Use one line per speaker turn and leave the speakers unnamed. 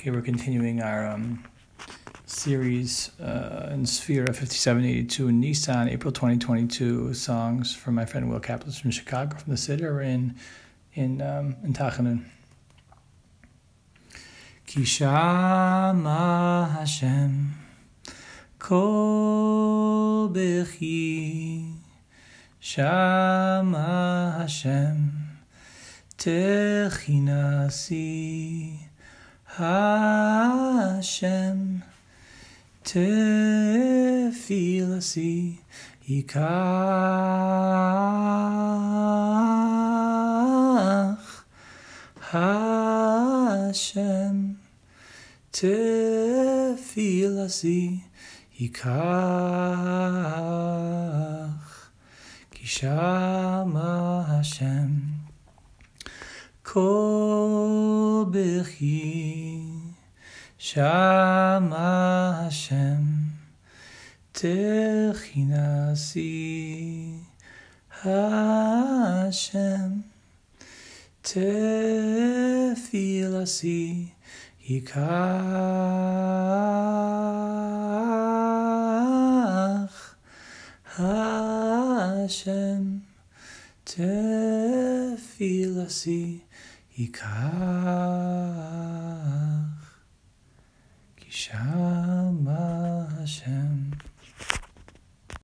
Okay, we're continuing our um, series uh, in Sphere 5782 in Nissan, April 2022, songs from my friend Will Kaplis from Chicago, from the Siddur in, in, um, in Tachanun. Kishama Hashem Kol Bechi Shama Hashem Techinasi Hashem tefilasi ikach Hashem tefilasi ikach Kishama Hashem. Kol Bechi Shama Hashem Techinasi Hashem Tefilasi Ikach Hashem Tefilasi Ikach Kishama Hashem